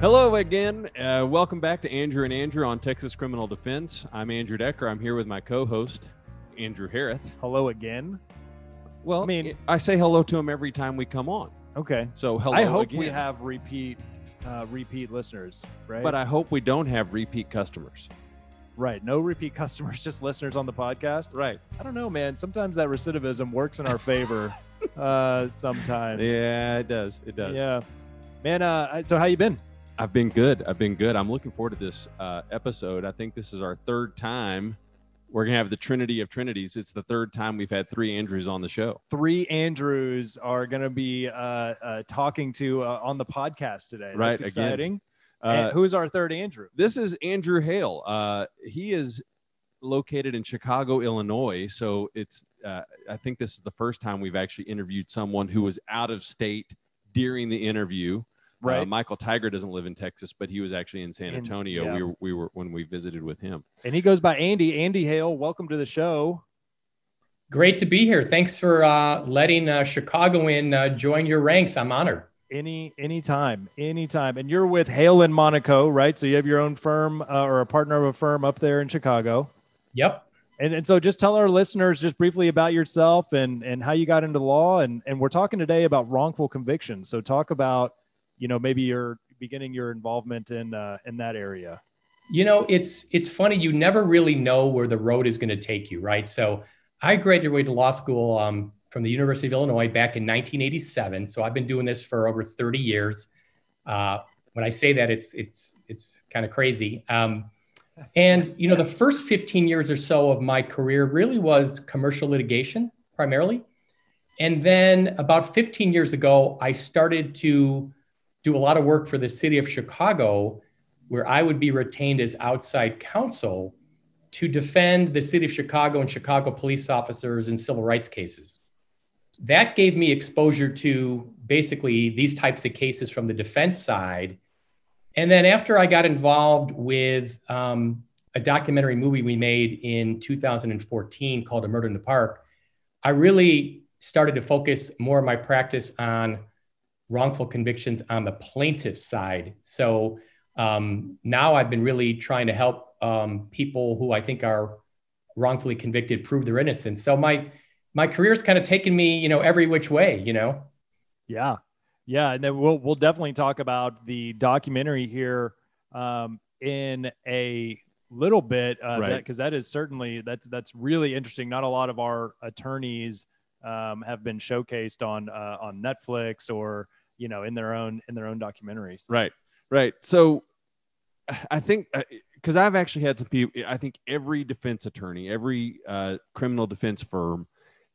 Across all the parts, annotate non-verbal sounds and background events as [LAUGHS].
Hello again. Uh, welcome back to Andrew and Andrew on Texas Criminal Defense. I'm Andrew Decker. I'm here with my co-host Andrew Harris. Hello again. Well, I mean- I say hello to him every time we come on. Okay. So hello I hope again. we have repeat uh, repeat listeners, right? but I hope we don't have repeat customers. right, no repeat [LAUGHS] customers, just listeners on the podcast. Right. I don't know, man. Sometimes that recidivism works in our favor. [LAUGHS] uh, sometimes. Yeah, it does. It does. Yeah. Man, uh, so how you been? I've been good. I've been good. I'm looking forward to this uh, episode. I think this is our third time. We're gonna have the Trinity of Trinities. It's the third time we've had three Andrews on the show. Three Andrews are going to be uh, uh, talking to uh, on the podcast today. Right, That's exciting. Uh, and who is our third Andrew? this is Andrew Hale. Uh, he is located in Chicago, Illinois. So it's, uh, I think this is the first time we've actually interviewed someone who was out of state during the interview. Uh, Right. Michael Tigar doesn't live in Texas, but he was actually in San In- Antonio. yeah. We were, we were when we visited with him. And he goes by Andy. Andy Hale, welcome to the show. Great to be here. Thanks for uh, letting uh, Chicagoan uh, join your ranks. I'm honored. Any anytime, anytime. And you're with Hale and Monico, right? So you have your own firm uh, or a partner of a firm up there in Chicago. Yep. And, and so just tell our listeners just briefly about yourself and, and how you got into law. And, and we're talking today about wrongful convictions. So talk about, you know, maybe you're beginning your involvement in uh, in that area. You know, it's it's funny. You never really know where the road is going to take you, right? So I graduated law school um, from the University of Illinois back in 1987. So I've been doing this for over 30 years. Uh, when I say that, it's it's it's kind of crazy. Um, and you know, the first 15 years or so of my career really was commercial litigation primarily. And then about 15 years ago, I started to do a lot of work for the city of Chicago, where I would be retained as outside counsel to defend the city of Chicago and Chicago police officers in civil rights cases. That gave me exposure to basically these types of cases from the defense side. And then after I got involved with um, a documentary movie we made in 2014 called A Murder in the Park, I really started to focus more of my practice on wrongful convictions on the plaintiff side. So um, now I've been really trying to help um, people who I think are wrongfully convicted prove their innocence. So my my career's kind of taken me, you know, every which way, you know. Yeah. Yeah. And then we'll, we'll definitely talk about the documentary here um, in a little bit. Uh, Right. Cause that is certainly, that's, that's really interesting. Not a lot of our attorneys um, have been showcased on, uh, on Netflix or, you know, in their own, in their own documentaries. Right. Right. So I think because I've actually had some people, I think every defense attorney, every uh, criminal defense firm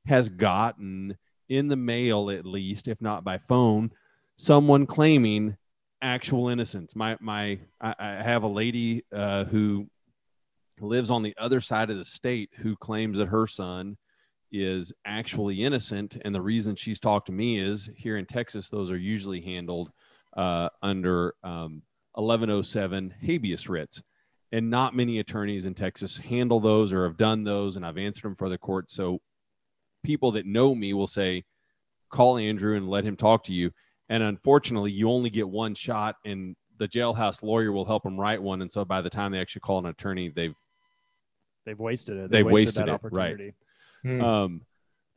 has gotten in the mail, at least, if not by phone, someone claiming actual innocence. My, my, I, I have a lady uh, who lives on the other side of the state who claims that her son is actually innocent. And the reason she's talked to me is here in Texas, those are usually handled uh, under um, 1107 habeas writs. And not many attorneys in Texas handle those or have done those. And I've answered them for the court. So people that know me will say, call Andrew and let him talk to you. And unfortunately, you only get one shot, and the jailhouse lawyer will help them write one. And so by the time they actually call an attorney, they've They've wasted it. They've wasted that it, right. Opportunity. Hmm. Um,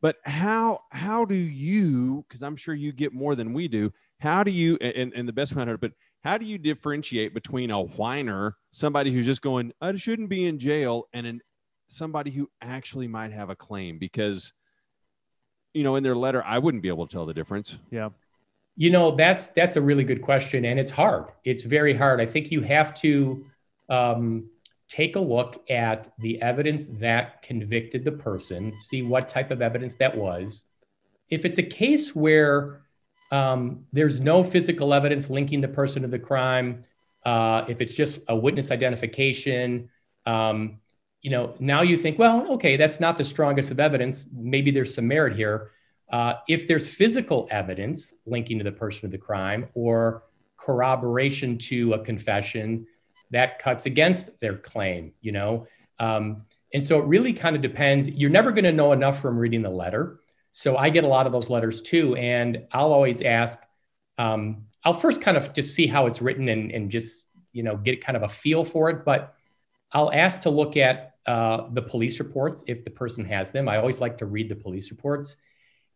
but how how do you? Because I'm sure you get more than we do. How do you? And, and the best way I heard, but how do you differentiate between a whiner, somebody who's just going, I shouldn't be in jail, and an somebody who actually might have a claim? Because you know, in their letter, I wouldn't be able to tell the difference. Yeah. You know, that's that's a really good question, and it's hard. It's very hard. I think you have to um, take a look at the evidence that convicted the person, see what type of evidence that was. If it's a case where um, there's no physical evidence linking the person to the crime, uh, if it's just a witness identification, um, you know, now you think, well, okay, that's not the strongest of evidence. Maybe there's some merit here. Uh, if there's physical evidence linking to the person of the crime or corroboration to a confession, that cuts against their claim, you know? Um, and so it really kind of depends. You're never going to know enough from reading the letter. So I get a lot of those letters too. And I'll always ask, um, I'll first kind of just see how it's written and, and just, you know, get kind of a feel for it. But I'll ask to look at uh, the police reports if the person has them. I always like to read the police reports.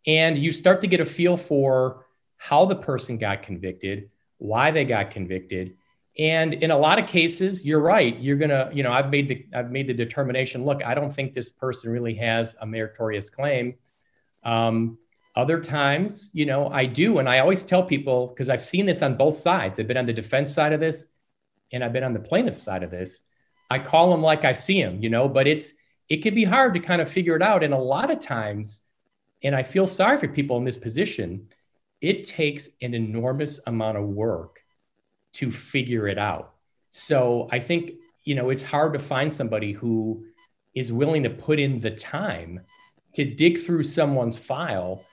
And you start to get a feel for how the person got convicted, why they got convicted. And in a lot of cases, you're right. You're gonna, you know, I've made the I've made the determination. Look, I don't think this person really has a meritorious claim. Um, other times, you know, I do, and I always tell people because I've seen this on both sides. I've been on the defense side of this, and I've been on the plaintiff side of this. I call them like I see them, you know, but it's it can be hard to kind of figure it out. And a lot of times, and I feel sorry for people in this position, it takes an enormous amount of work to figure it out. So I think, you know, it's hard to find somebody who is willing to put in the time to dig through someone's file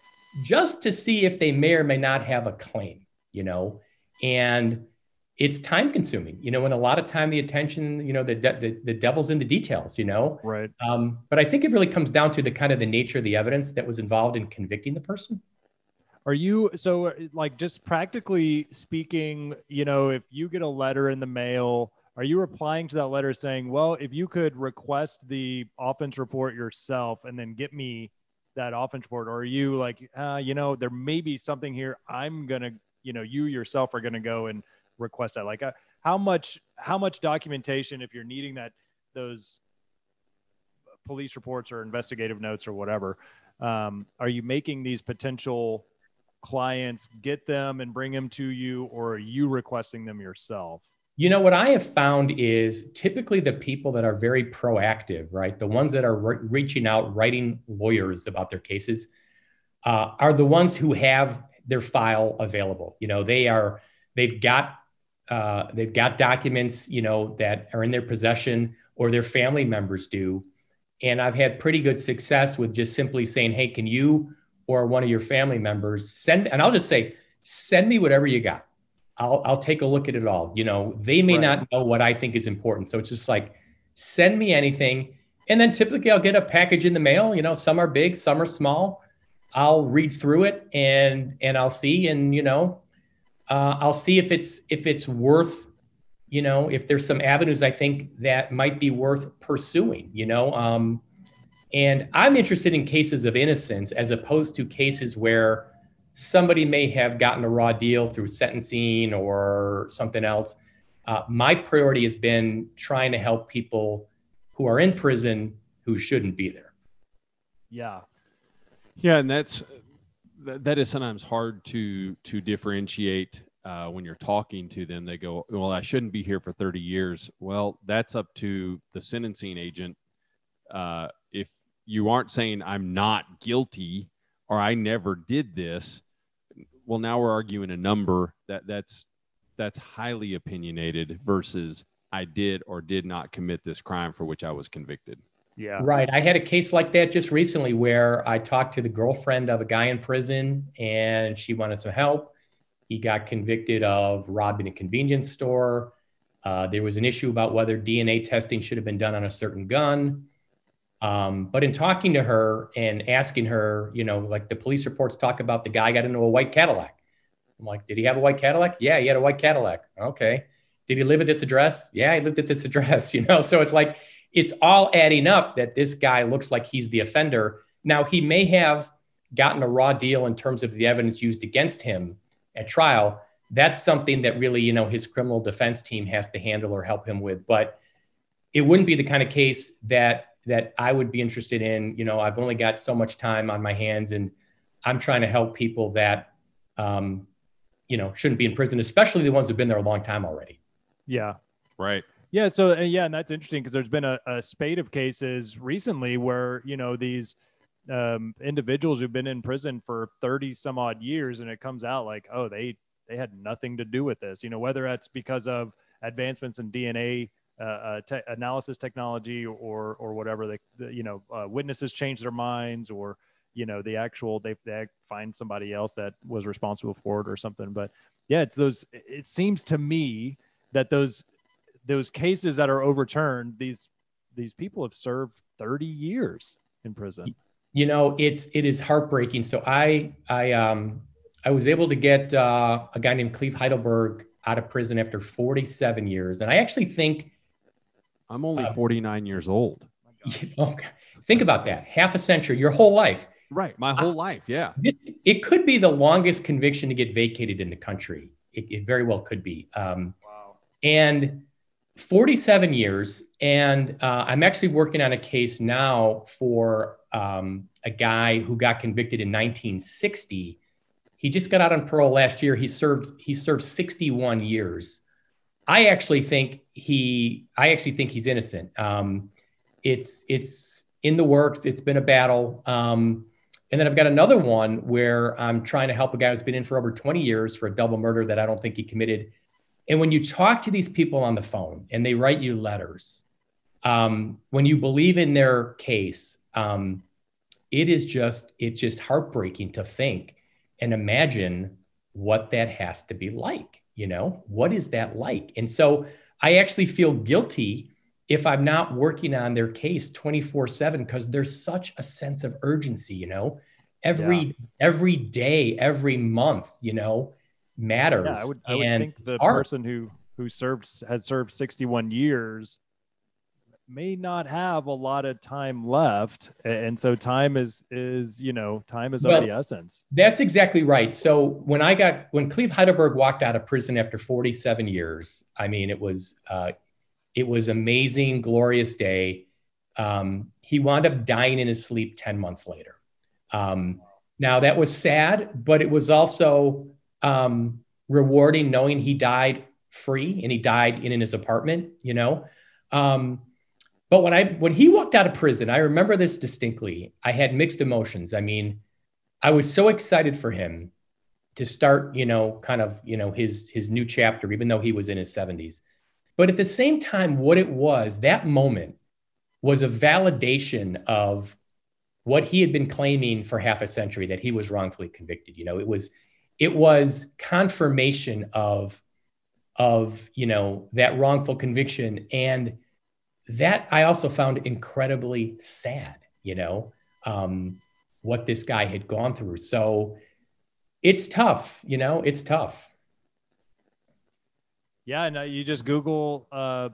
just to see if they may or may not have a claim, you know, and it's time consuming, you know, and a lot of time the attention, you know, the, the, the devil's in the details, you know? Right. Um, but I think it really comes down to the kind of the nature of the evidence that was involved in convicting the person. Are you so like just practically speaking, you know, if you get a letter in the mail, are you replying to that letter saying, well, if you could request the offense report yourself and then get me that offense report, or are you like, uh, you know, there may be something here. I'm gonna, you know, you yourself are gonna go and request that. Like, uh, how much, how much documentation, if you're needing that, those police reports or investigative notes or whatever, um, are you making these potential clients get them and bring them to you, or are you requesting them yourself? You know, what I have found is typically the people that are very proactive, right? The ones that are re- reaching out, writing lawyers about their cases, uh, are the ones who have their file available. You know, they are, they've got, uh, they've got documents, you know, that are in their possession or their family members do. And I've had pretty good success with just simply saying, hey, can you or one of your family members send and i'll just say send me whatever you got. I'll i'll take a look at it all. You know they may right. not know what i think is important. So it's just like send me anything. And then typically i'll get a package in the mail. You know some are big some are small. I'll read through it and and i'll see. And you know uh, i'll see if it's if it's worth you know if there's some avenues i think that might be worth pursuing you know um, and I'm interested in cases of innocence as opposed to cases where somebody may have gotten a raw deal through sentencing or something else. Uh, my priority has been trying to help people who are in prison who shouldn't be there. Yeah. Yeah, and that's that is sometimes hard to to differentiate uh, when you're talking to them. They go, "Well, I shouldn't be here for 30 years." Well, that's up to the sentencing agent uh, if you aren't saying I'm not guilty or I never did this, well, now we're arguing a number that that's that's highly opinionated versus I did or did not commit this crime for which I was convicted. Yeah. Right. I had a case like that just recently where I talked to the girlfriend of a guy in prison and she wanted some help. He got convicted of robbing a convenience store. Uh, there was an issue about whether DNA testing should have been done on a certain gun. Um, but in talking to her and asking her, you know, like the police reports talk about the guy got into a white Cadillac. I'm like, did he have a white Cadillac? Yeah, he had a white Cadillac. Okay. Did he live at this address? Yeah, he lived at this [LAUGHS] address, you know? So it's like, it's all adding up that this guy looks like he's the offender. Now, he may have gotten a raw deal in terms of the evidence used against him at trial. That's something that really, you know, his criminal defense team has to handle or help him with. But it wouldn't be the kind of case that that I would be interested in. You know, I've only got so much time on my hands, and I'm trying to help people that, um, you know, shouldn't be in prison, especially the ones who've been there a long time already. Yeah. Right. Yeah. So, uh, yeah, and that's interesting because there's been a, a spate of cases recently where, you know, these um, individuals who've been in prison for 30 some odd years, and it comes out like, oh, they, they had nothing to do with this, you know, whether that's because of advancements in DNA uh, uh, te- analysis technology or or whatever they, the, you know uh, witnesses change their minds or you know the actual they, they find somebody else that was responsible for it or something. But yeah it's those it seems to me that those those cases that are overturned these these people have served 30 years in prison. You know it's it is heartbreaking. So i i um I was able to get uh, a guy named Cleve Heidelberg out of prison after 47 years. And I actually think I'm only uh, 49 years old. You [LAUGHS] know, think about that. Half a century, your whole life. Right. My whole uh, life. Yeah. It, it, could be the longest conviction to get vacated in the country. It, it very well could be. Um, wow. And 47 years. And uh, I'm actually working on a case now for um, a guy who got convicted in 1960 he just got out on parole last year. He served he served 61 years. I actually think he I actually think he's innocent. Um, it's it's in the works. It's been a battle. Um, and then I've got another one where I'm trying to help a guy who's been in for over 20 years for a double murder that I don't think he committed. And when you talk to these people on the phone and they write you letters, um, when you believe in their case, um, it is just it's just heartbreaking to think and imagine what that has to be like. You know, what is that like? And so I actually feel guilty if I'm not working on their case 24 7 because there's such a sense of urgency, you know, every yeah. every day, every month, you know, matters. Yeah, I would, I would think the art. person who who served has served 61 years may not have a lot of time left and so time is is you know time is well, of the essence. that's exactly right. So when i got when cleve heidelberg walked out of prison after 47 years i mean it was uh, it was amazing glorious day. Um, he wound up dying in his sleep 10 months later. Um, now that was sad but it was also um, rewarding knowing he died free and he died in, in his apartment you know? Um, but when I when he walked out of prison, I remember this distinctly. I had mixed emotions. I mean, I was so excited for him to start, you know, kind of, you know, his his new chapter, even though he was in his 70s. But at the same time, what it was, that moment was a validation of what he had been claiming for half a century that he was wrongfully convicted. You know, it was it was confirmation of of you know that wrongful conviction and that I also found incredibly sad, you know, um, what this guy had gone through. So it's tough, you know, it's tough. Yeah, and you just Google uh,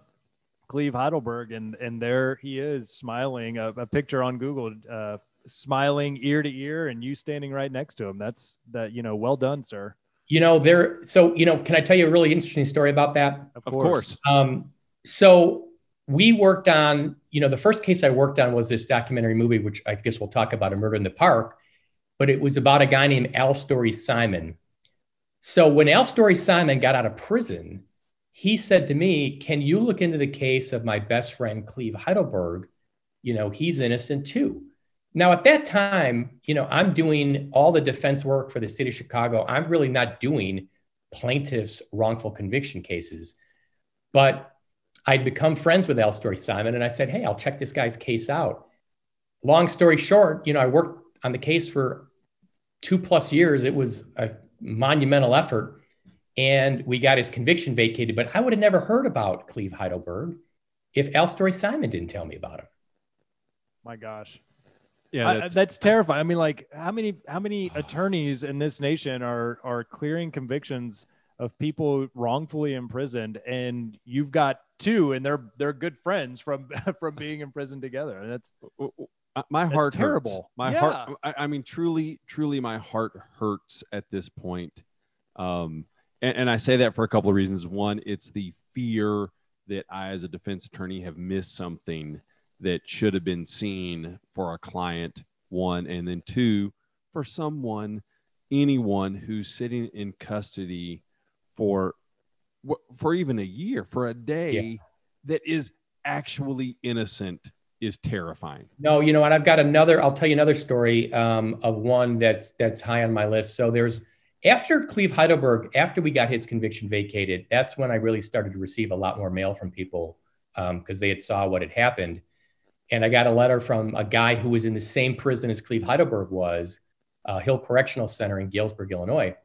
Cleve Heidelberg, and and there he is smiling. A, a picture on Google, uh, smiling ear to ear, and you standing right next to him. That's that. You know, well done, sir. You know, there. So you know, can I tell you a really interesting story about that? Of course. Of course. Um, so we worked on, you know, the first case I worked on was this documentary movie, which I guess we'll talk about, A Murder in the Park, but it was about a guy named Alstory Simon. So when Alstory Simon got out of prison, he said to me, Can you look into the case of my best friend, Cleve Heidelberg? You know, he's innocent too. Now, at that time, you know, I'm doing all the defense work for the city of Chicago. I'm really not doing plaintiffs' wrongful conviction cases. But I'd become friends with Alstory Simon and I said, Hey, I'll check this guy's case out. Long story short, you know, I worked on the case for two plus years. It was a monumental effort and we got his conviction vacated. But I would have never heard about Cleve Heidelberg if Alstory Simon didn't tell me about him. My gosh. Yeah, that's, I, that's terrifying. I mean, like, how many how many attorneys in this nation are are clearing convictions of people wrongfully imprisoned, and you've got two, and they're they're good friends from [LAUGHS] from being in prison together. And that's uh, my heart terrible. Hurts. My yeah. heart. I, I, mean, truly, truly, my heart hurts at this point. Um, and, and I say that for a couple of reasons. One, it's the fear that I, as a defense attorney, have missed something that should have been seen for a client. One, and then two, for someone, anyone who's sitting in custody for for even a year, for a day yeah. that is actually innocent is terrifying. No, you know what? I've got another. I'll tell you another story um, of one that's that's high on my list. So there's after Cleve Heidelberg, after we got his conviction vacated, that's when I really started to receive a lot more mail from people because um, they had saw what had happened. And I got a letter from a guy who was in the same prison as Cleve Heidelberg was, uh, Hill Correctional Center in Galesburg, Illinois.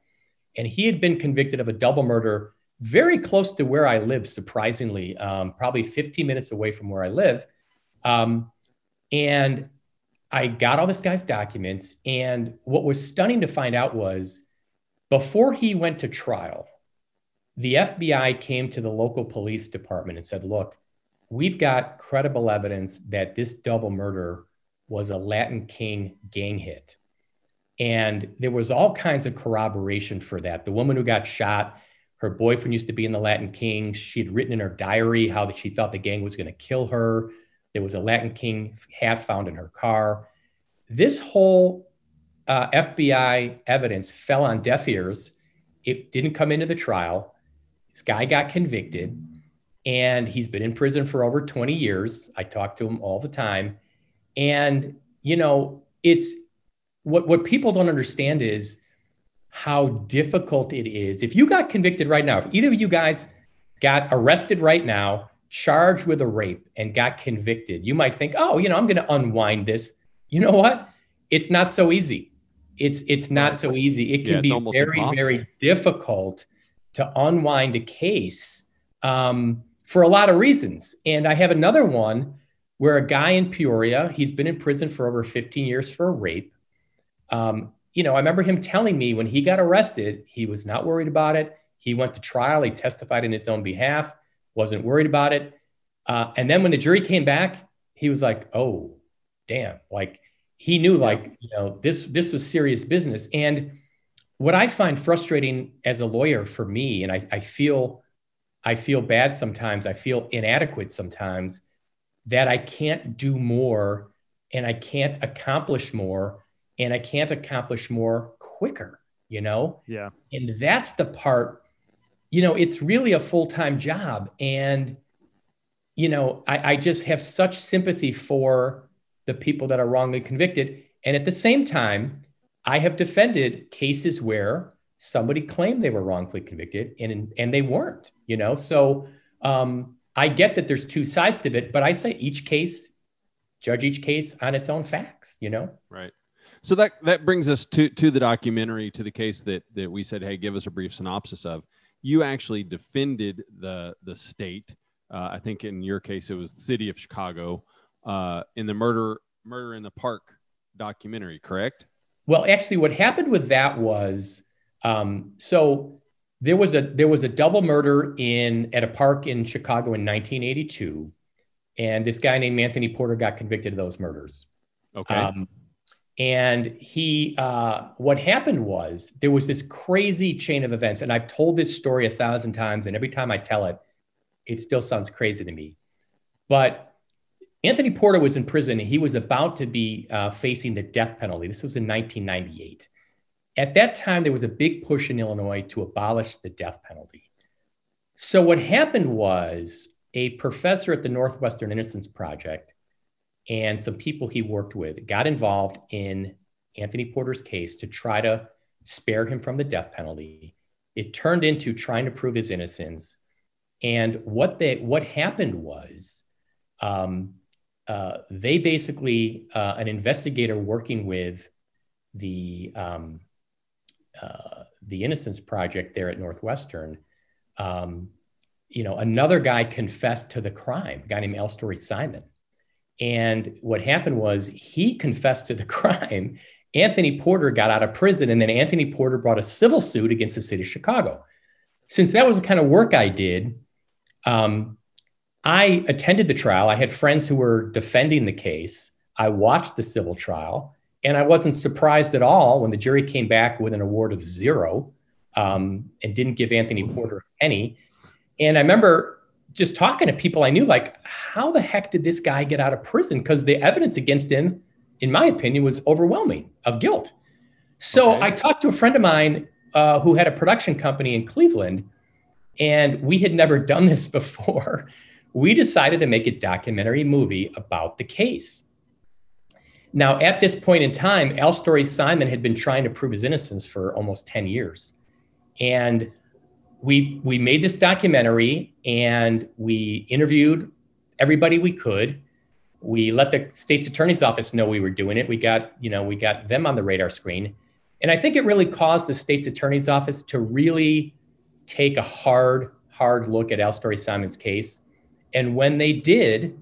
And he had been convicted of a double murder very close to where I live, surprisingly, um, probably 15 minutes away from where I live. Um, and I got all this guy's documents. And what was stunning to find out was Before he went to trial, the FBI came to the local police department and said, Look, we've got credible evidence that this double murder was a Latin King gang hit. And there was all kinds of corroboration for that. The woman who got shot, her boyfriend used to be in the Latin King. She had written in her diary how she thought the gang was going to kill her. There was a Latin King hat found in her car. This whole uh, FBI evidence fell on deaf ears. It didn't come into the trial. This guy got convicted and he's been in prison for over 20 years. I talk to him all the time. And, you know, it's what, what people don't understand is how difficult it is. If you got convicted right now, if either of you guys got arrested right now, charged with a rape, and got convicted, you might think, oh, you know, I'm going to unwind this. You know what? It's not so easy. It's it's not so easy. It can yeah, be very impossible. very difficult to unwind a case um, for a lot of reasons. And I have another one where a guy in Peoria, he's been in prison for over 15 years for a rape. Um, you know, I remember him telling me when he got arrested, he was not worried about it. He went to trial, he testified in his own behalf, wasn't worried about it. Uh, and then when the jury came back, he was like, oh, damn, like he knew like, you know, this this was serious business. And what I find frustrating as a lawyer for me, and I, I feel I feel bad sometimes, I feel inadequate sometimes, that I can't do more and I can't accomplish more and I can't accomplish more quicker, you know? Yeah. And that's the part, you know, it's really a full time job. And, you know, I, I just have such sympathy for the people that are wrongly convicted. And at the same time, I have defended cases where somebody claimed they were wrongfully convicted and, and they weren't, you know? So um, I get that there's two sides to it, but I say each case, judge each case on its own facts, you know? Right. So that, that brings us to, to the documentary, to the case that, that we said, Hey, give us a brief synopsis of. You actually defended the, the state. Uh, I think in your case, it was the city of Chicago uh, in the murder, murder in the park documentary, correct? Well, actually, what happened with that was um, so there was a there was a double murder in at a park in Chicago in 1982, and this guy named Anthony Porter got convicted of those murders. Okay. Um, and he, uh, what happened was there was this crazy chain of events, and I've told this story a thousand times, and every time I tell it, it still sounds crazy to me. But Anthony Porter was in prison. He was about to be uh, facing the death penalty. This was in 1998. At that time, there was a big push in Illinois to abolish the death penalty. So, what happened was a professor at the Northwestern Innocence Project and some people he worked with got involved in Anthony Porter's case to try to spare him from the death penalty. It turned into trying to prove his innocence. And what they what happened was um, uh, they basically, uh, an investigator working with the um, uh, the Innocence Project there at Northwestern, um, you know, another guy confessed to the crime, a guy named Alstory Simon. And what happened was he confessed to the [LAUGHS] crime. Anthony Porter got out of prison, and then Anthony Porter brought a civil suit against the city of Chicago. Since that was the kind of work I did, um, I attended the trial. I had friends who were defending the case. I watched the civil trial, and I wasn't surprised at all when the jury came back with an award of zero um, and didn't give Anthony Porter any. And I remember just talking to people I knew, like, how the heck did this guy get out of prison? Because the evidence against him, in my opinion, was overwhelming of guilt. So okay. I talked to a friend of mine uh, who had a production company in Cleveland, and we had never done this [LAUGHS] before we decided to make a documentary movie about the case. Now, at this point in time, Alstory Simon had been trying to prove his innocence for almost 10 years. And we, we made this documentary and we interviewed everybody we could. We let the state's attorney's office know we were doing it. We got, you know, we got them on the radar screen. And I think it really caused the state's attorney's office to really take a hard, hard look at Alstory Simon's case and when they did,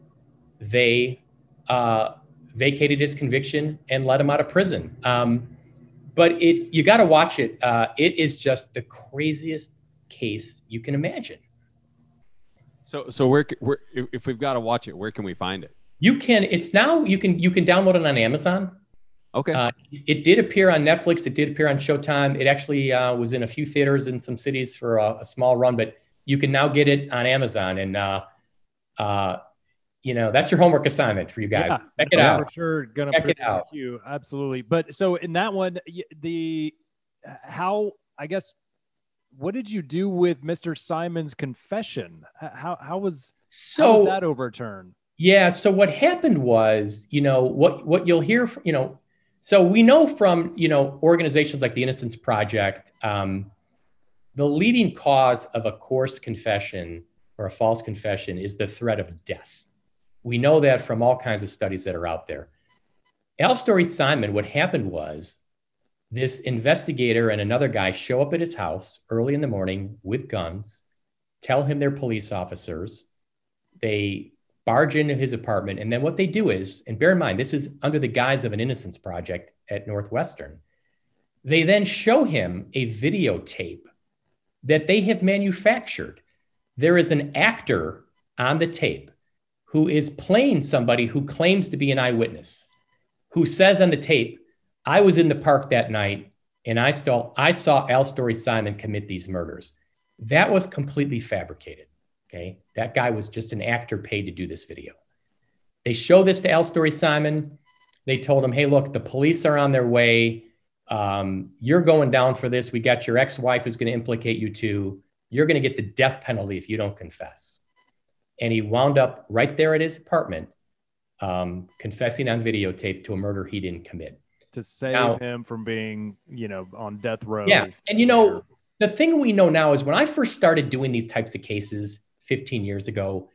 they uh, vacated his conviction and let him out of prison. Um, but it's you got to watch it. Uh, it is just the craziest case you can imagine. So, so where, where if we've got to watch it, where can we find it? You can. It's now you can you can download it on Amazon. Okay. Uh, it did appear on Netflix. It did appear on Showtime. It actually uh, was in a few theaters in some cities for a, a, small run, but you can now get it on Amazon. And uh, uh, you know that's your homework assignment for you guys. Yeah, Check it out. For sure, gonna check it out. You absolutely. But so in that one, the how I guess what did you do with Mr. Simon's confession? How how was so how was that overturned? Yeah. So what happened was, you know, what what you'll hear, from, you know, so we know from you know organizations like the Innocence Project, um, the leading cause of a coerced confession or a false confession is the threat of death. We know that from all kinds of studies that are out there. Alstory Simon, what happened was this investigator and another guy show up at his house early in the morning with guns, tell him they're police officers. They barge into his apartment. And then what they do is, and bear in mind, this is under the guise of an innocence project at Northwestern. They then show him a videotape that they have manufactured. There is an actor on the tape who is playing somebody who claims to be an eyewitness, who says on the tape, I was in the park that night and I, saw I saw Alstory Simon commit these murders. That was completely fabricated. Okay. That guy was just an actor paid to do this video. They show this to Alstory Simon. They told him, hey, look, the police are on their way. Um, you're going down for this. We got your ex wife is going to implicate you too. You're going to get the death penalty if you don't confess and he wound up right there at his apartment um, confessing on videotape to a murder he didn't commit to save now, him from being you know on death row yeah and you know the thing we know now is when i first started doing these types of cases 15 years ago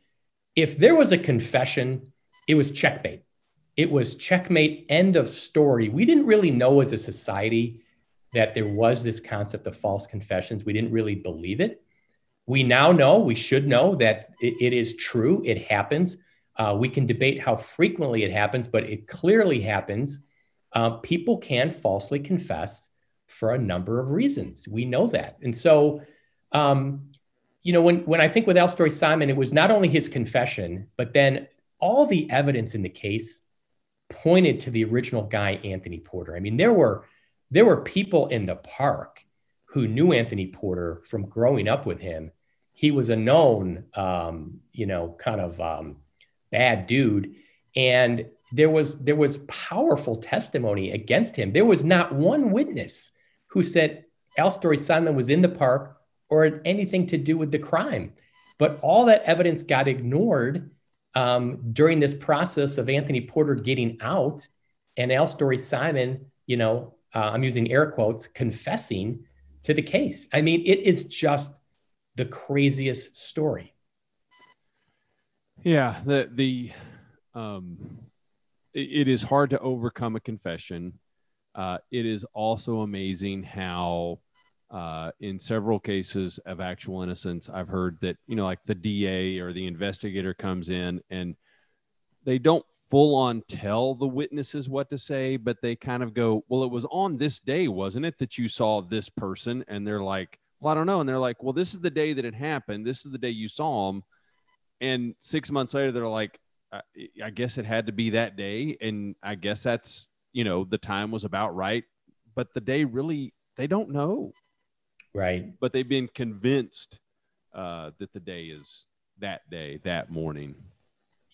if there was a confession it was checkmate. It was checkmate end of story. We didn't really know as a society that there was this concept of false confessions. We didn't really believe it. We now know, we should know that it, it is true, it happens. Uh, we can debate how frequently it happens, but it clearly happens. Uh, people can falsely confess for a number of reasons. We know that. And so, um, you know, when, when I think with Alstory Simon, it was not only his confession, but then all the evidence in the case pointed to the original guy, Anthony Porter. I mean, there were there were people in the park who knew Anthony Porter from growing up with him, he was a known, um, you know, kind of um, bad dude, and there was there was powerful testimony against him. There was not one witness who said Alstory Simon was in the park or had anything to do with the crime. But all that evidence got ignored um, during this process of Anthony Porter getting out and Alstory Simon, you know, uh, I'm using air quotes, confessing to the case. I mean, it is just the craziest story. Yeah, the the um it is hard to overcome a confession. Uh, it is also amazing how uh, in several cases of actual innocence, I've heard that, you know, like the DA or the investigator comes in and they don't full on tell the witnesses what to say, but they kind of go, Well, it was on this day, wasn't it, that you saw this person? And they're like, Well, I don't know. And they're like, Well, this is the day that it happened. This is the day you saw him. And six months later, they're like, I, I guess it had to be that day. And I guess that's, you know, the time was about right. But the day really, they don't know. Right. But they've been convinced uh, that the day is that day, that morning.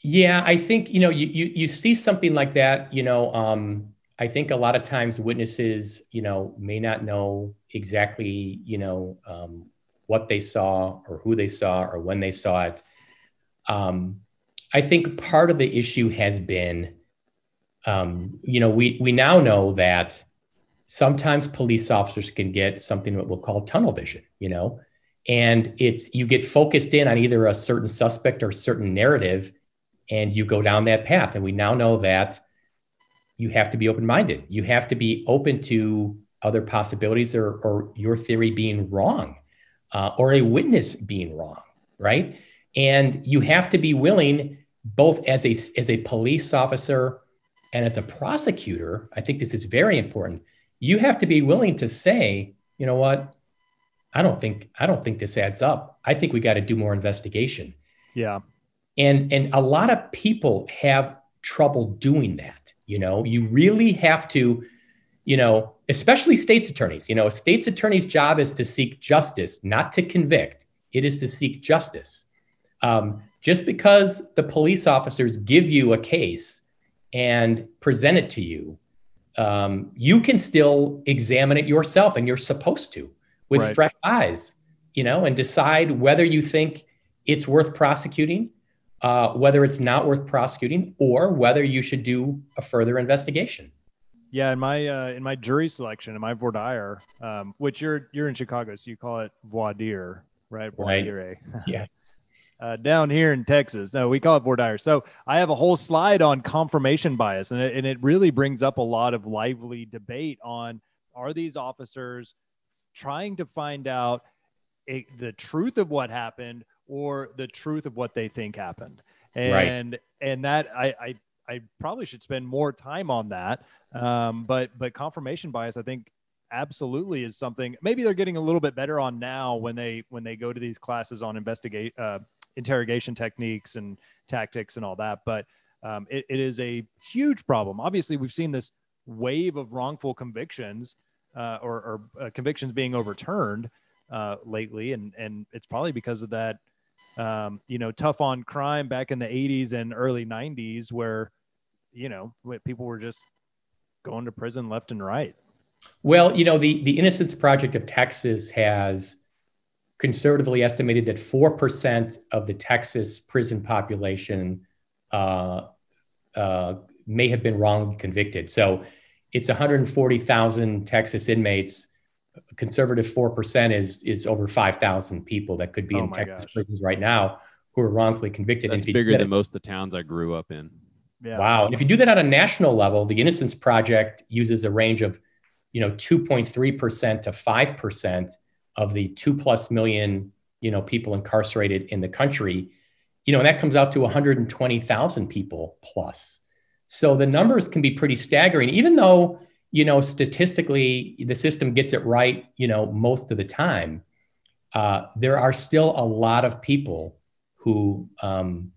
Yeah, I think you know you you, you see something like that. You know, um, I think a lot of times witnesses, you know, may not know exactly, you know, um, what they saw or who they saw or when they saw it. Um, I think part of the issue has been, um, you know, we we now know that sometimes police officers can get something that we'll call tunnel vision. You know, and it's you get focused in on either a certain suspect or a certain narrative and you go down that path. And we now know that you have to be open minded. You have to be open to other possibilities or, or your theory being wrong uh, or a witness being wrong, right? And you have to be willing, both as a, as a police officer and as a prosecutor, I think this is very important. you have to be willing to say, you know what, I don't think I don't think this adds up. I think we got to do more investigation. Yeah. And and a lot of people have trouble doing that. You know, you really have to, you know, especially states attorneys. You know, a state's attorney's job is to seek justice, not to convict. It is to seek justice. Um, just because the police officers give you a case and present it to you, um, you can still examine it yourself, and you're supposed to with right. fresh eyes, you know, and decide whether you think it's worth prosecuting, uh, whether it's not worth prosecuting, or whether you should do a further investigation. Yeah, in my uh, in my jury selection, in my voir dire, um, which you're you're in Chicago, so you call it voir dire, right? Voir right. dire. Yeah. [LAUGHS] Uh, down here in Texas. No, we call it voir dire. So I have a whole slide on confirmation bias, and it, and it really brings up a lot of lively debate on are these officers trying to find out a, the truth of what happened or the truth of what they think happened. And right. and that I, I I probably should spend more time on that. Um, but but confirmation bias, I think absolutely is something maybe they're getting a little bit better on now when they when they go to these classes on investigate uh, interrogation techniques and tactics and all that. But um, it, it is a huge problem. Obviously, we've seen this wave of wrongful convictions uh, or, or uh, convictions being overturned uh, lately, and and it's probably because of that. Um, you know, tough on crime back in the 80s and early 90s, where you know people were just going to prison left and right. Well, you know, the the Innocence Project of Texas has conservatively estimated that 4% of the Texas prison population uh, uh, may have been wrongly convicted. So it's 140,000 Texas inmates. Conservative 4% is, is over 5,000 people that could be oh in Texas gosh. prisons right now who are wrongfully convicted. That's bigger than most of the towns I grew up in. Yeah. Wow. And if you do that on a national level, the Innocence Project uses a range of, you know, 2.3% to 5% of the two plus million, you know, people incarcerated in the country, you know, and that comes out to 120,000 people plus. So the numbers can be pretty staggering, even though, you know, statistically the system gets it right, you know, most of the time. Uh, there are still a lot of people who um,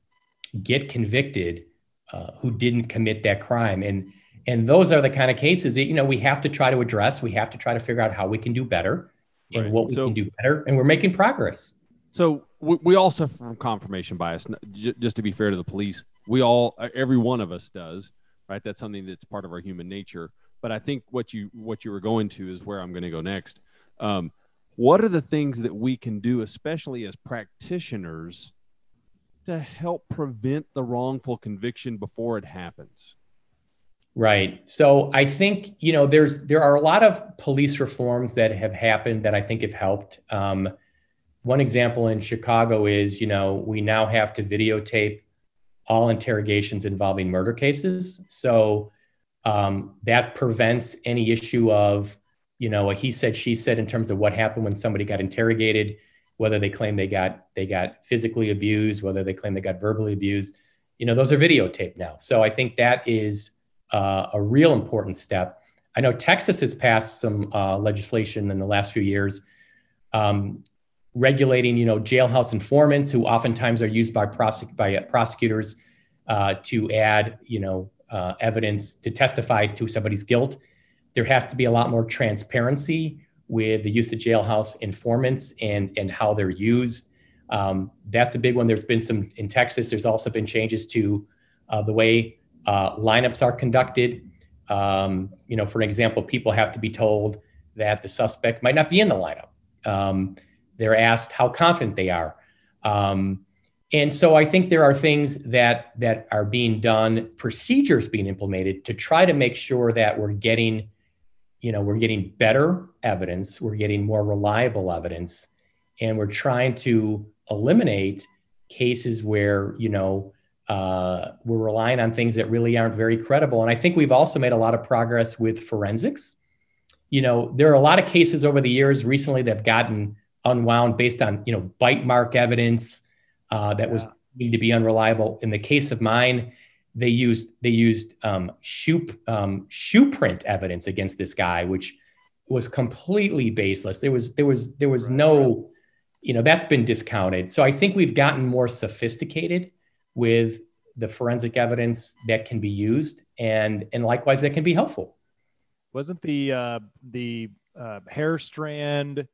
get convicted uh, who didn't commit that crime, and and those are the kind of cases that you know we have to try to address. We have to try to figure out how we can do better right. and what we so, can do better, and we're making progress. So we, we all suffer from confirmation bias. Just to be fair to the police, we all, every one of us does, right? That's something that's part of our human nature. But I think what you what you were going to is where I'm going to go next. Um, what are the things that we can do, especially as practitioners, to help prevent the wrongful conviction before it happens? Right. So I think you know there's there are a lot of police reforms that have happened that I think have helped. Um, one example in Chicago is you know we now have to videotape all interrogations involving murder cases. So um, that prevents any issue of you know a he said she said in terms of what happened when somebody got interrogated, whether they claim they got they got physically abused, whether they claim they got verbally abused. You know those are videotaped now. So I think that is uh, a real important step. I know Texas has passed some uh, legislation in the last few years um, regulating, you know, jailhouse informants who oftentimes are used by, prosec- by prosecutors uh, to add, you know, uh, evidence to testify to somebody's guilt. There has to be a lot more transparency with the use of jailhouse informants and and how they're used. Um, that's a big one. There's been some in Texas. There's also been changes to uh, the way uh, lineups are conducted. Um, you know, for example, people have to be told that the suspect might not be in the lineup. Um, they're asked how confident they are. Um, and so I think there are things that that are being done, procedures being implemented to try to make sure that we're getting, you know, we're getting better evidence, we're getting more reliable evidence, and we're trying to eliminate cases where, you know, uh, we're relying on things that really aren't very credible. And I think we've also made a lot of progress with forensics. You know, there are a lot of cases over the years recently that have gotten unwound based on, you know, bite mark evidence uh, that yeah. was deemed to be unreliable. In the case of mine, they used they used um, shoe um, shoe print evidence against this guy, which was completely baseless. There was there was there was right. no, you know, that's been discounted. So I think we've gotten more sophisticated with the forensic evidence that can be used, and and likewise that can be helpful. Wasn't the uh, the uh, hair strand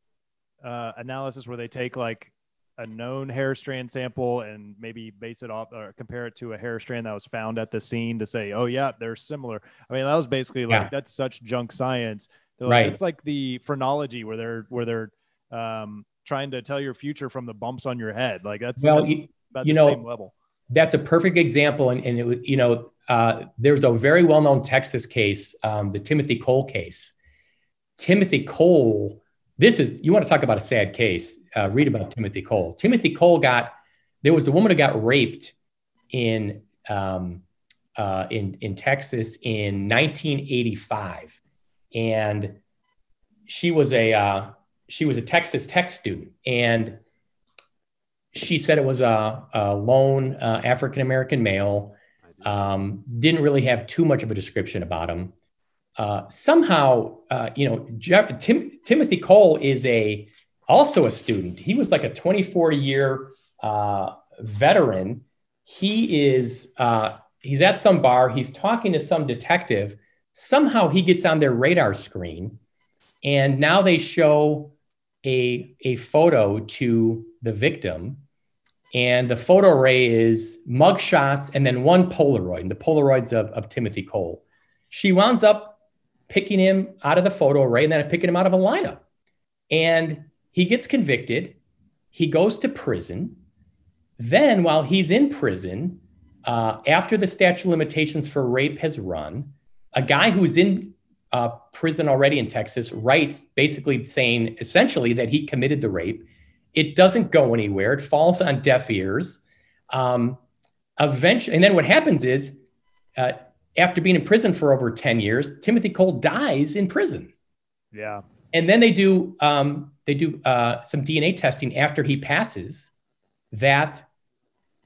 uh, analysis where they take like a known hair strand sample and maybe base it off or compare it to a hair strand that was found at the scene to say, oh yeah, they're similar. I mean, that was basically like yeah. that's such junk science. Right. It's like the phrenology where they're where they're um, trying to tell your future from the bumps on your head. Like that's, well, that's you, about you the know, same level. That's a perfect example. And, and it, you know, uh, there's a very well-known Texas case, um, the Timothy Cole case. Timothy Cole this is you want to talk about a sad case uh, read about timothy cole timothy cole got there was a woman who got raped in um, uh, in in texas in 1985 and she was a uh, she was a texas tech student and she said it was a, a lone uh, african american male um, didn't really have too much of a description about him uh, somehow, uh, you know, Jeff, Tim, Timothy Cole is a also a student. He was like a 24 year uh, veteran. He is uh, he's at some bar. He's talking to some detective. Somehow he gets on their radar screen, and now they show a a photo to the victim. And the photo array is mugshots and then one Polaroid, and the Polaroids of, of Timothy Cole. She winds up picking him out of the photo array and then picking him out of a lineup. And he gets convicted. He goes to prison. Then, while he's in prison, uh, after the statute of limitations for rape has run, a guy who's in uh, prison already in Texas writes basically saying essentially that he committed the rape. It doesn't go anywhere, it falls on deaf ears. Um, eventually, and then what happens is uh, after being in prison for over 10 years, Timothy Cole dies in prison. Yeah. And then they do um, they do uh, some DNA testing after he passes that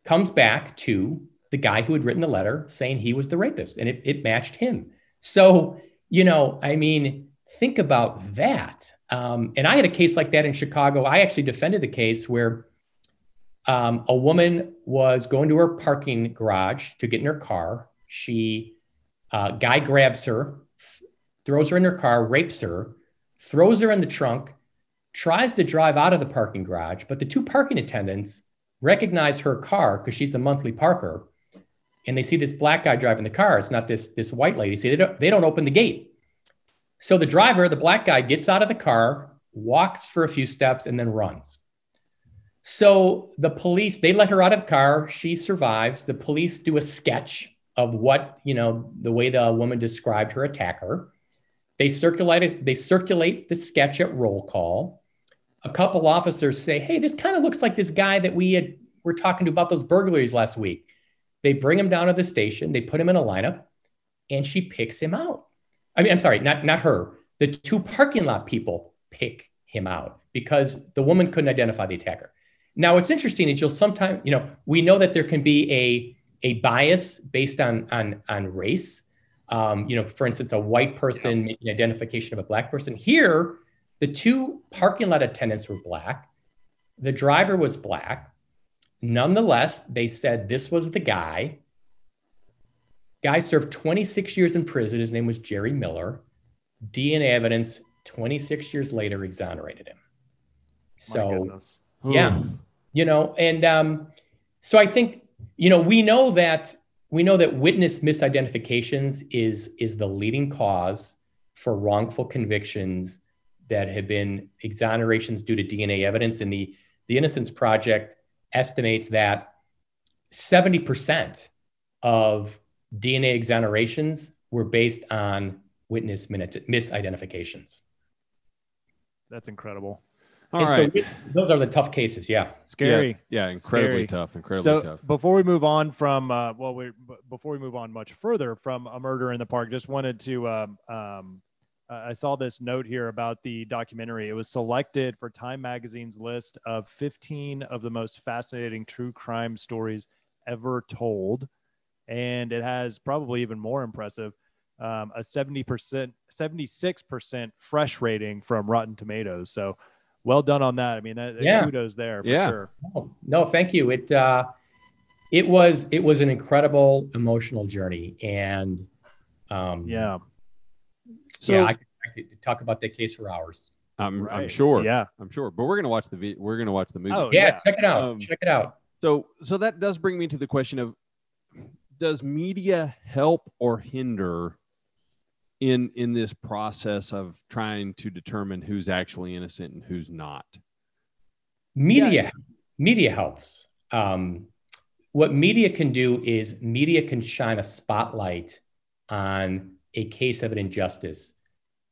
comes back to the guy who had written the letter saying he was the rapist and it, it matched him. So, you know, I mean, think about that. Um, and I had a case like that in Chicago. I actually defended the case where um, a woman was going to her parking garage to get in her car. She uh, guy grabs her, throws her in her car, rapes her, throws her in the trunk, tries to drive out of the parking garage, but the two parking attendants recognize her car because she's a monthly parker, and they see this black guy driving the car. It's not this this white lady. See, they don't, they don't open the gate. So the driver, the black guy, gets out of the car, walks for a few steps, and then runs. So the police, they let her out of the car. She survives. The police do a sketch of what you know the way the woman described her attacker. They circulate they circulate the sketch at roll call. A couple officers say, "Hey, this kind of looks like this guy that we had were talking to about those burglaries last week." They bring him down to the station. They put him in a lineup, and she picks him out. I mean, I'm sorry, not not her. The two parking lot people pick him out because the woman couldn't identify the attacker. Now, what's interesting is you'll sometimes, you know, we know that there can be a a bias based on on on race. Um, you know, for instance, a white person yeah. making identification of a black person. Here, the two parking lot attendants were black. The driver was black. Nonetheless, they said this was the guy. Guy served 26 years in prison. His name was Jerry Miller. DNA evidence 26 years later exonerated him. So, yeah, you know, and um, so I think you know, we know that we know that witness misidentifications is is the leading cause for wrongful convictions that have been exonerations due to DNA evidence. And the the Innocence Project estimates that 70% of DNA exonerations were based on witness misidentifications. That's incredible. All right. So those are the tough cases. Yeah. Scary. Yeah. yeah incredibly Scary. tough. Incredibly so tough. Before we move on from, uh, well, we before we move on much further from a murder in the park, just wanted to, um, um, I saw this note here about the documentary. It was selected for Time Magazine's list of 15 of the most fascinating true crime stories ever told. And it has probably even more impressive um, a 70%, 76% fresh rating from Rotten Tomatoes. So well done on that. I mean, that, yeah. kudos there for yeah. sure. No, no, thank you. It, uh, it was, it was an incredible emotional journey. And, um, yeah. So yeah, I, I could talk about that case for hours. I'm, right. I'm sure. Yeah, I'm sure. But we're gonna watch the we're gonna watch the movie. Oh yeah, yeah. check it out. Um, check it out. So so that does bring me to the question of does media help or hinder in in this process of trying to determine who's actually innocent and who's not? Media yeah. media helps. Um, what media can do is media can shine a spotlight on a case of an injustice.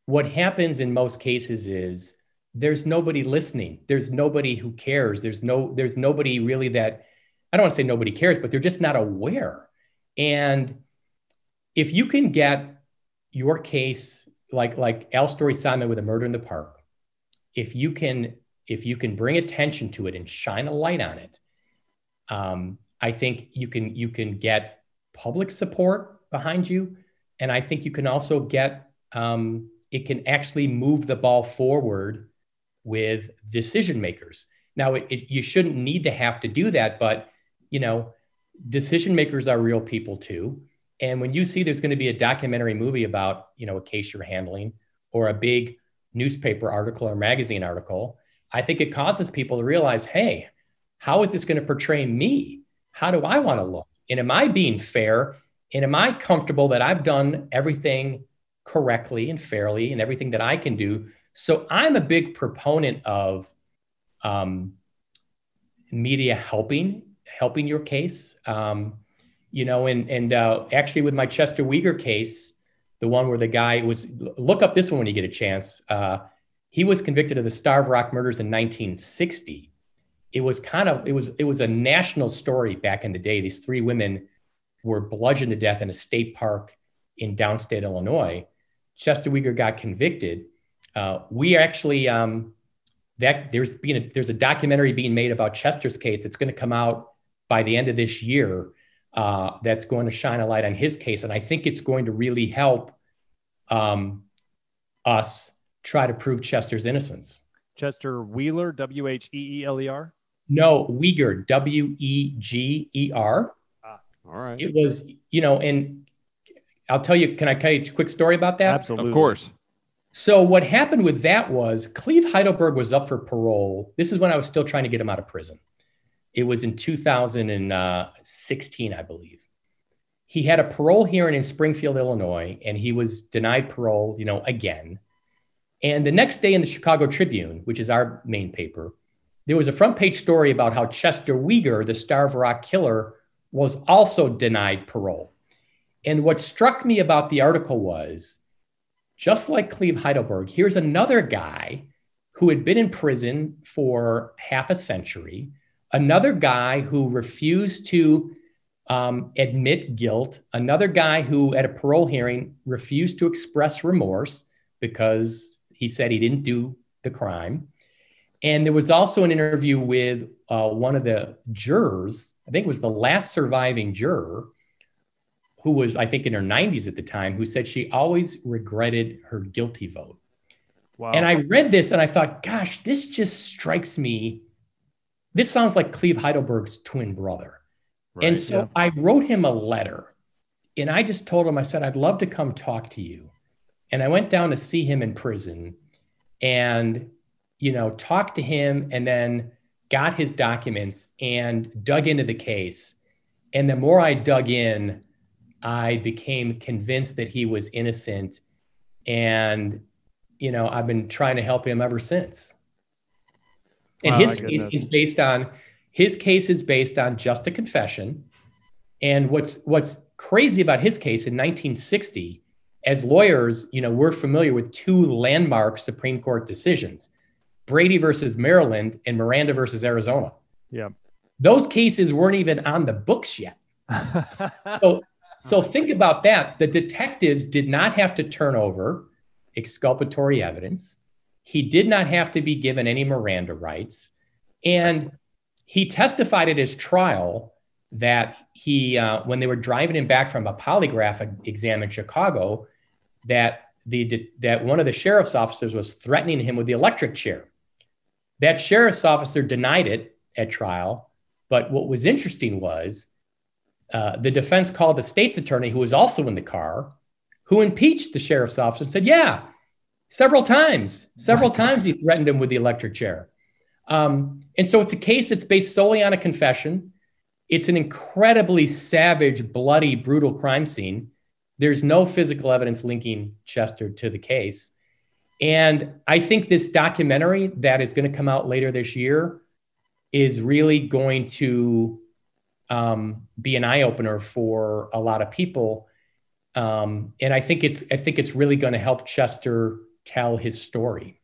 What happens in most cases is there's nobody listening. There's nobody who cares. There's no there's nobody really that I don't want to say nobody cares, but they're just not aware. And if you can get your case like like Alstory Simon with a murder in the park, if you can if you can bring attention to it and shine a light on it, um, I think you can you can get public support behind you, and I think you can also get um, it can actually move the ball forward with decision makers. Now, it, it, you shouldn't need to have to do that, but you know, decision makers are real people too. And when you see there's going to be a documentary movie about you know a case you're handling or a big newspaper article or magazine article, I think it causes people to realize, hey, how is this going to portray me? How do I want to look? And am I being fair? And am I comfortable that I've done everything correctly and fairly and everything that I can do? So I'm a big proponent of um, media helping helping your case. Um, you know, and and uh, actually with my Chester Weger case, the one where the guy was look up this one when you get a chance. Uh, he was convicted of the Starved Rock murders in 1960 it was kind of it was it was a national story back in the day. These three women were bludgeoned to death in a state park in downstate Illinois. Chester Weger got convicted. Uh, we actually um, that there's been a, there's a documentary being made about Chester's case. It's going to come out by the end of this year. Uh, that's going to shine a light on his case, and I think it's going to really help um, us try to prove Chester's innocence. Chester Wheeler, W H E E L E R. No, Weger, W E G E R. Ah, all right. It was, you know, and I'll tell you, can I tell you a quick story about that? Absolutely. Of course. So what happened with that was Cleve Heidelberg was up for parole. This is when I was still trying to get him out of prison. It was in 2016, I believe. He had a parole hearing in Springfield, Illinois, and he was denied parole, you know, again. And the next day in the Chicago Tribune, which is our main paper, there was a front page story about how Chester Weger, the Starved Rock killer, was also denied parole. And what struck me about the article was just like Cleve Heidelberg, here's another guy who had been in prison for half a century, another guy who refused to um, admit guilt, another guy who, at a parole hearing, refused to express remorse because he said he didn't do the crime. And there was also an interview with uh, one of the jurors, I think it was the last surviving juror, who was, I think, in her 90s at the time, who said she always regretted her guilty vote. Wow. And I read this and I thought, gosh, this just strikes me. This sounds like Cleve Heidelberg's twin brother. Right, and so yeah. I wrote him a letter and I just told him, I said, I'd love to come talk to you. And I went down to see him in prison. And you know, talked to him and then got his documents and dug into the case. And the more I dug in, I became convinced that he was innocent. And, you know, I've been trying to help him ever since. And wow, his case is based on his case is based on just a confession. And what's what's crazy about his case in 1960, as lawyers, you know, we're familiar with two landmark Supreme Court decisions. Brady versus Maryland and Miranda versus Arizona. Yeah. Those cases weren't even on the books yet. [LAUGHS] so, so think about that. The detectives did not have to turn over exculpatory evidence. He did not have to be given any Miranda rights. And he testified at his trial that he, uh, when they were driving him back from a polygraph exam in Chicago, that the that one of the sheriff's officers was threatening him with the electric chair. That sheriff's officer denied it at trial, but what was interesting was uh, the defense called the state's attorney, who was also in the car, who impeached the sheriff's officer and said, "Yeah, several times, several times he threatened him with the electric chair." Um, and so it's a case that's based solely on a confession. It's an incredibly savage, bloody, brutal crime scene. There's no physical evidence linking Chester to the case. And I think this documentary that is going to come out later this year is really going to um, be an eye opener for a lot of people. Um, and I think it's I think it's really going to help Chester tell his story.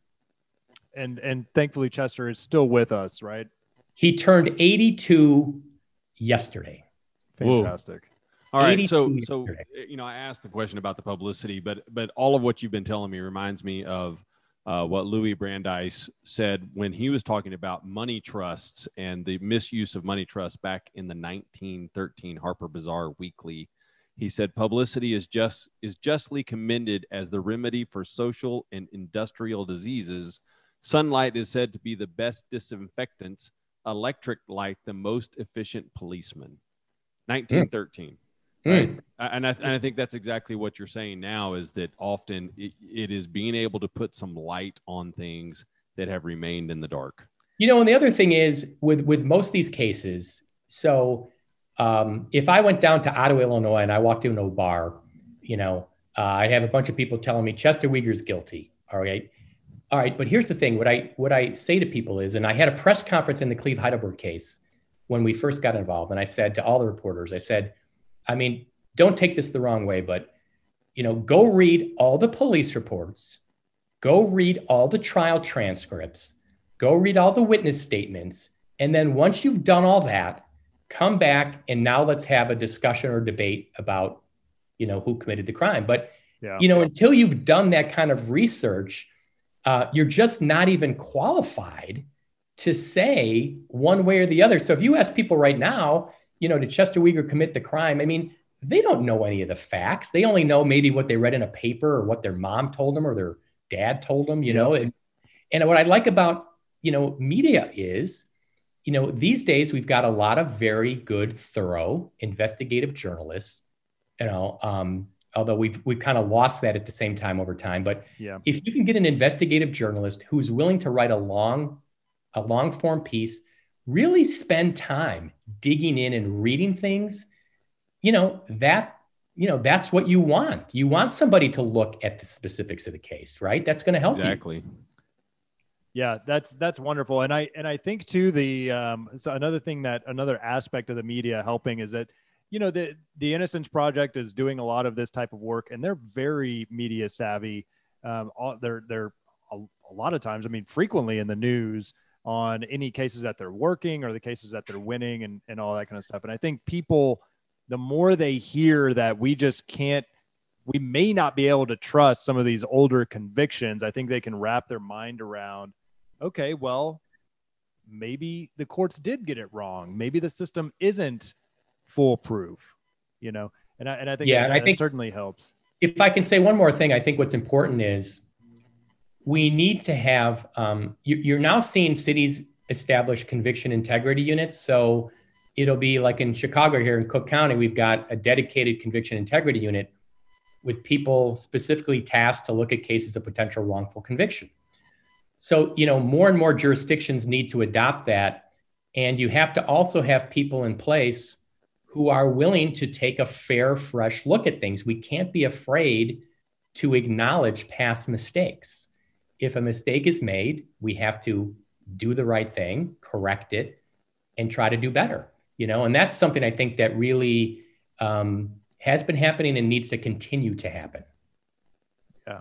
And and thankfully Chester is still with us, right? He turned 82 yesterday. Fantastic. Whoa. All right, so so you know, I asked the question about the publicity, but but all of what you've been telling me reminds me of uh, what Louis Brandeis said when he was talking about money trusts and the misuse of money trusts back in the 1913 Harper Bazaar Weekly. He said publicity is just is justly commended as the remedy for social and industrial diseases. Sunlight is said to be the best disinfectants electric light the most efficient policeman. 1913. Mm. Right. Mm. And, I, and I think that's exactly what you're saying now is that often it, it is being able to put some light on things that have remained in the dark. You know, and the other thing is with with most of these cases, so um, if I went down to Ottawa, Illinois, and I walked into a bar, you know, uh, I'd have a bunch of people telling me Chester Weger's guilty. All right, all right, but here's the thing: what I what I say to people is, and I had a press conference in the Cleve Heidelberg case when we first got involved, and I said to all the reporters, I said, I mean, don't take this the wrong way, but you know, go read all the police reports, go read all the trial transcripts, go read all the witness statements, and then once you've done all that, come back and now let's have a discussion or debate about, you know, who committed the crime. But yeah. you know, until you've done that kind of research uh, you're just not even qualified to say one way or the other. So if you ask people right now, you know, did Chester Weger commit the crime? I mean, they don't know any of the facts. They only know maybe what they read in a paper or what their mom told them or their dad told them, you know. And, and what I like about, you know, media is, you know, these days we've got a lot of very good, thorough investigative journalists, you know, um, although we've we've kind of lost that at the same time over time. But yeah. if you can get an investigative journalist who's willing to write a long, a long form piece, really spend time digging in and reading things, you know, that you know, that's what you want. You want somebody to look at the specifics of the case, right? That's going to help exactly. You. Yeah, that's that's wonderful, and I and I think too the um, so another thing that another aspect of the media helping is that you know the the innocence project is doing a lot of this type of work and they're very media savvy. Um, all, they're they're a, a, lot of times i mean frequently in the news on any cases that they're working or the cases that they're winning and, and all that kind of stuff. And i think people the more they hear that we just can't we may not be able to trust some of these older convictions i think they can wrap their mind around okay well maybe the courts did get it wrong maybe the system isn't foolproof, you know, and I, and I think, yeah, that, and I think certainly helps. If I can say one more thing, I think what's important is we need to have, um, you, you're now seeing cities establish conviction integrity units. So it'll be like in Chicago here in Cook County, we've got a dedicated conviction integrity unit with people specifically tasked to look at cases of potential wrongful conviction. So, you know, more and more jurisdictions need to adopt that. And you have to also have people in place who are willing to take a fair, fresh look at things. We can't be afraid to acknowledge past mistakes. If a mistake is made, we have to do the right thing, correct it, and try to do better. You know, and that's something I think that really um, has been happening and needs to continue to happen. Yeah,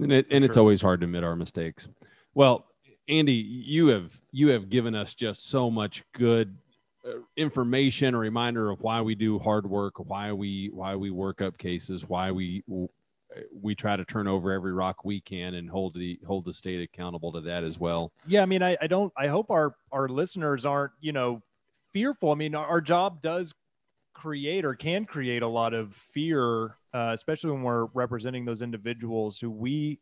and, it, and sure. it's always hard to admit our mistakes. Well, Andy, you have you have given us just so much good uh, information, a reminder of why we do hard work, why we why we work up cases, why we we try to turn over every rock we can and hold the hold the state accountable to that as well. Yeah, I mean, I, I don't. I hope our our listeners aren't you know fearful. I mean, our, job does create or can create a lot of fear, uh, especially when we're representing those individuals who we,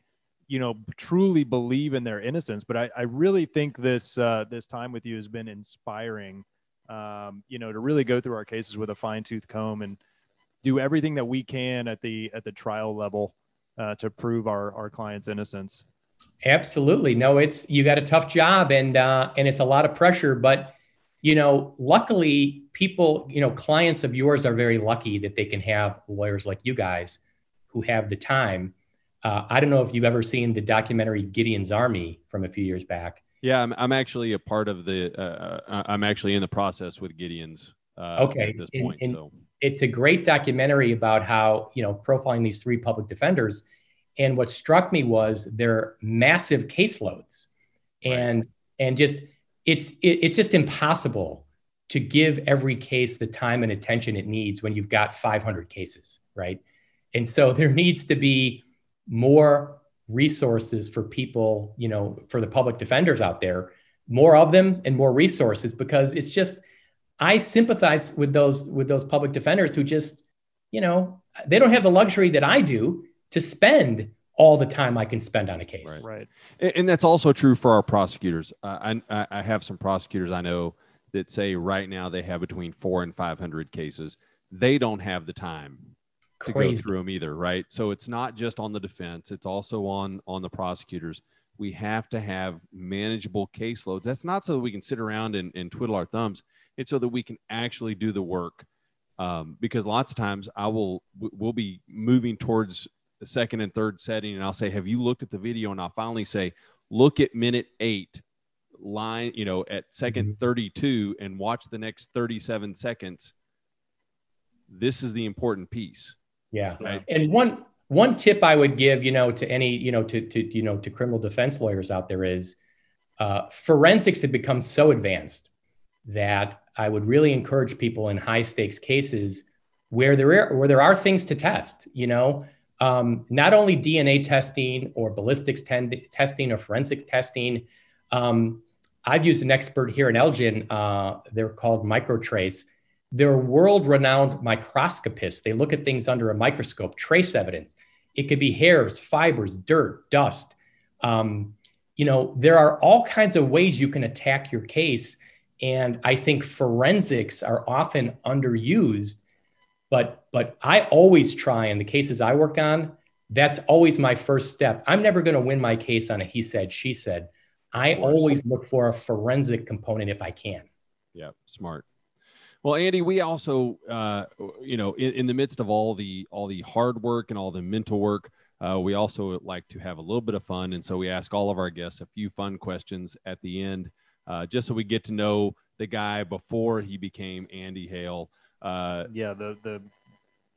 you know, truly believe in their innocence. But I, I really think this uh, this time with you has been inspiring. Um, you know, to really go through our cases with a fine tooth comb and do everything that we can at the at the trial level uh, to prove our our client's innocence. Absolutely, no, it's you got a tough job and uh, and it's a lot of pressure, but you know, luckily, people, you know, clients of yours are very lucky that they can have lawyers like you guys who have the time. Uh, I don't know if you've ever seen the documentary Gideon's Army from a few years back. Yeah, I'm, I'm actually a part of the. Uh, uh I'm actually in the process with Gideon's. Uh, okay. At this point, and, and so it's a great documentary about how you know profiling these three public defenders, and what struck me was their massive caseloads, and right. and just it's it, it's just impossible to give every case the time and attention it needs when you've got 500 cases, right? And so there needs to be more resources for people, you know, for the public defenders out there, more of them and more resources because it's just I sympathize with those with those public defenders who just, you know, they don't have the luxury that I do to spend all the time I can spend on a case. Right. right. And, that's also true for our prosecutors. Uh, I, I have some prosecutors I know that say right now they have between four and 500 cases. They don't have the time to go through them either. Right. So it's not just on the defense. It's also on, on the prosecutors. We have to have manageable caseloads. That's not so that we can sit around and, and twiddle our thumbs. It's so that we can actually do the work. Um, because lots of times I will, we'll be moving towards the second and third setting, and I'll say, "Have you looked at the video?" And I'll finally say, "Look at minute eight, line, you know, at 2nd mm-hmm. 32, and watch the next 37 seconds." This is the important piece. Yeah, right? and one one tip I would give, you know, to any, you know, to to you know, to criminal defense lawyers out there is, uh, forensics have become so advanced that I would really encourage people in high stakes cases where there are where there are things to test. You know, um, not only DNA testing or ballistics ten- testing or forensic testing. Um, I've used an expert here in Elgin. Uh, they're called Microtrace. They're world renowned microscopists. They look at things under a microscope, trace evidence. It could be hairs, fibers, dirt, dust. Um, you know, there are all kinds of ways you can attack your case. And I think forensics are often underused but but I always try in the cases I work on. That's always my first step. I'm never going to win my case on a he said she said. I always look for a forensic component if I can. Yeah, smart. Well, Andy, we also, uh, you know, in, in, the midst of all the all the hard work and all the mental work, uh, we also like to have a little bit of fun, and so we ask all of our guests a few fun questions at the end, uh, just so we get to know the guy before he became Andy Hale. Uh, yeah, the the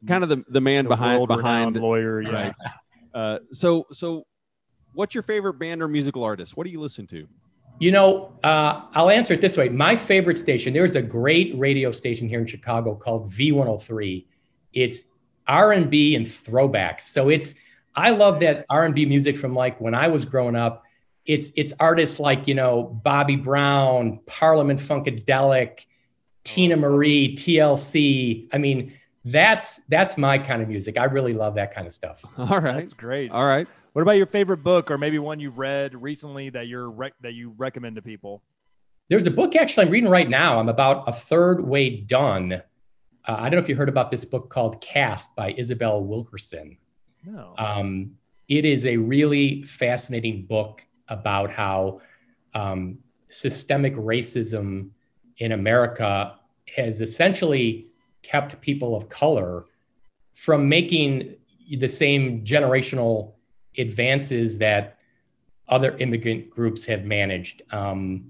kind of the the man the behind behind lawyer. Yeah. Right. Uh, so so, what's your favorite band or musical artist? What do you listen to? You know, uh, I'll answer it this way. My favorite station. There's a great radio station here in Chicago called V103. It's R&B and throwbacks. So it's I love that R&B music from like when I was growing up. It's it's artists like you know Bobby Brown, Parliament Funkadelic, Teena Marie, TLC. I mean, that's that's my kind of music. I really love that kind of stuff. All right, that's great. All right. What about your favorite book, or maybe one you've read recently that you're rec- that you recommend to people? There's a book actually I'm reading right now. I'm about a third way done. Uh, I don't know if you heard about this book called Caste by Isabel Wilkerson. No. Um, it is a really fascinating book about how um, systemic racism in America has essentially kept people of color from making the same generational advances that other immigrant groups have managed. Um,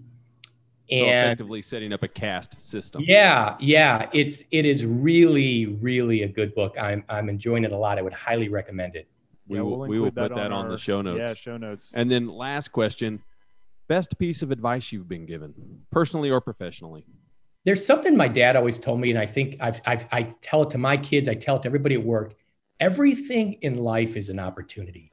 and so effectively setting up a caste system. Yeah, yeah, it's it is really really a good book. I'm I'm enjoying it a lot. I would highly recommend it. We yeah, will we will put that, on, on our, the show notes. Yeah, show notes. And then last question: best piece of advice you've been given, personally or professionally? There's something my dad always told me, and I think I've, I've, I tell it to my kids, I tell it to everybody at work. Everything in life is an opportunity.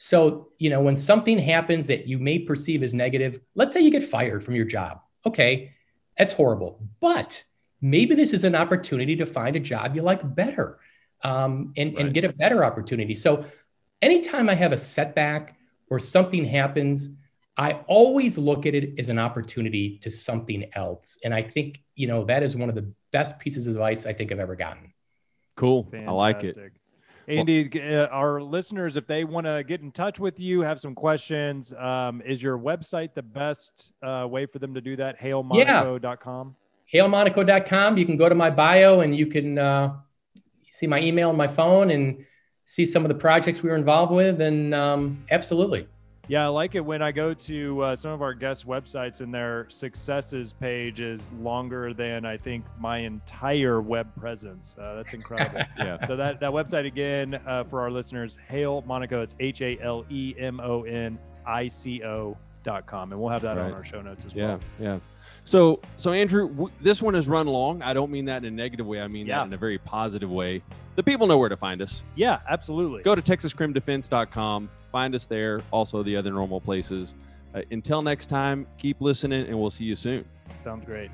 So, you know, when something happens that you may perceive as negative, let's say you get fired from your job. Okay, that's horrible. But maybe this is an opportunity to find a job you like better um, and, right. and get a better opportunity. So anytime I have a setback or something happens, I always look at it as an opportunity to something else. And I think, you know, that is one of the best pieces of advice I think I've ever gotten. Cool. Fantastic. I like it. Andy, well, uh, our listeners, if they want to get in touch with you, have some questions, um, is your website the best uh, way for them to do that? HaleMonico.com? Yeah. HaleMonico.com. You can go to my bio and you can uh, see my email and my phone and see some of the projects we were involved with. And um, absolutely. Yeah, I like it when I go to uh, some of our guest websites and their successes page is longer than I think my entire web presence. Uh, that's incredible. [LAUGHS] yeah. So that that website again uh, for our listeners, Hale Monico. It's H A L E M O N I C O dot com, and we'll have that right. on our show notes as yeah, well. Yeah. Yeah. So, so Andrew, w- this one has run long. I don't mean that in a negative way. I mean yeah. that in a very positive way. The people know where to find us. Yeah, absolutely. Go to texascrimdefense.com. Find us there. Also, the other normal places. Uh, until next time, keep listening, and we'll see you soon. Sounds great.